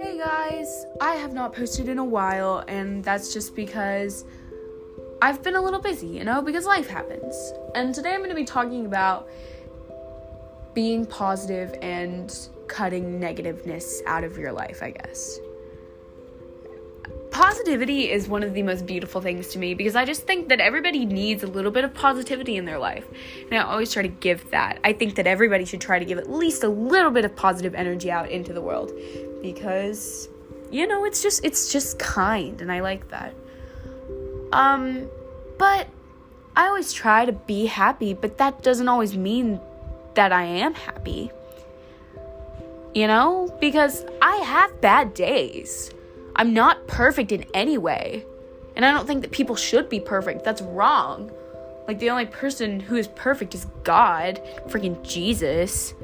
Hey guys, I have not posted in a while, and that's just because I've been a little busy, you know, because life happens. And today I'm going to be talking about being positive and cutting negativeness out of your life, I guess positivity is one of the most beautiful things to me because I just think that everybody needs a little bit of positivity in their life. And I always try to give that. I think that everybody should try to give at least a little bit of positive energy out into the world because you know, it's just it's just kind and I like that. Um but I always try to be happy, but that doesn't always mean that I am happy. You know, because I have bad days. I'm not perfect in any way. And I don't think that people should be perfect. That's wrong. Like, the only person who is perfect is God, freaking Jesus.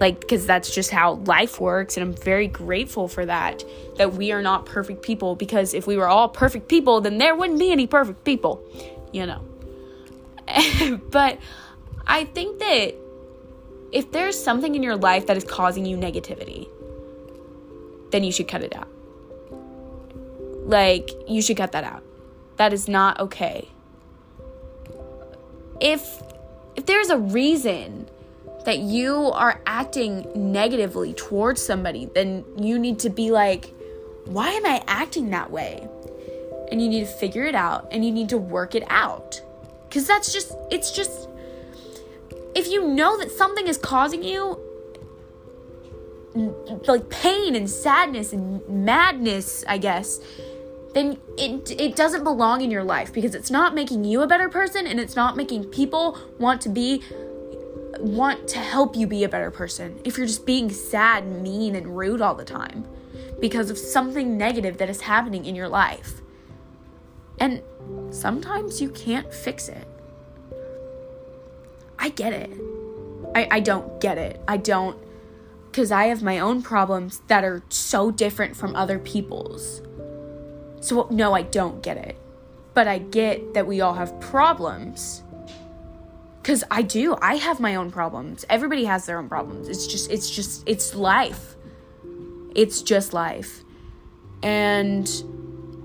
Like, because that's just how life works. And I'm very grateful for that, that we are not perfect people. Because if we were all perfect people, then there wouldn't be any perfect people, you know. but I think that if there's something in your life that is causing you negativity, then you should cut it out. Like, you should cut that out. That is not okay. If if there's a reason that you are acting negatively towards somebody, then you need to be like, why am I acting that way? And you need to figure it out and you need to work it out. Cuz that's just it's just if you know that something is causing you like pain and sadness and madness, I guess, then it it doesn't belong in your life because it's not making you a better person and it's not making people want to be want to help you be a better person. If you're just being sad, mean and rude all the time because of something negative that is happening in your life. And sometimes you can't fix it. I get it. I, I don't get it. I don't because I have my own problems that are so different from other people's. So, no, I don't get it. But I get that we all have problems. Cuz I do. I have my own problems. Everybody has their own problems. It's just it's just it's life. It's just life. And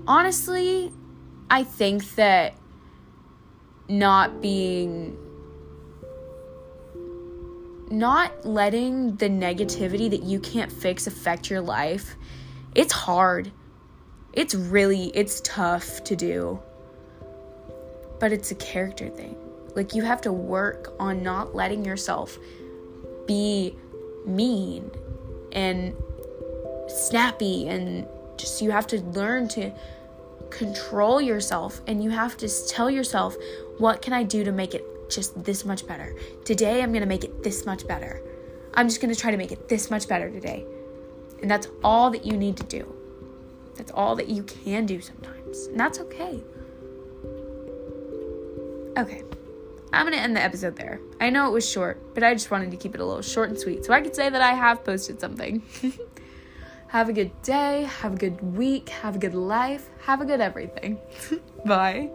honestly, I think that not being not letting the negativity that you can't fix affect your life, it's hard it's really it's tough to do but it's a character thing like you have to work on not letting yourself be mean and snappy and just you have to learn to control yourself and you have to tell yourself what can I do to make it just this much better. Today I'm going to make it this much better. I'm just going to try to make it this much better today. And that's all that you need to do. That's all that you can do sometimes. And that's okay. Okay. I'm going to end the episode there. I know it was short, but I just wanted to keep it a little short and sweet so I could say that I have posted something. have a good day, have a good week, have a good life, have a good everything. Bye.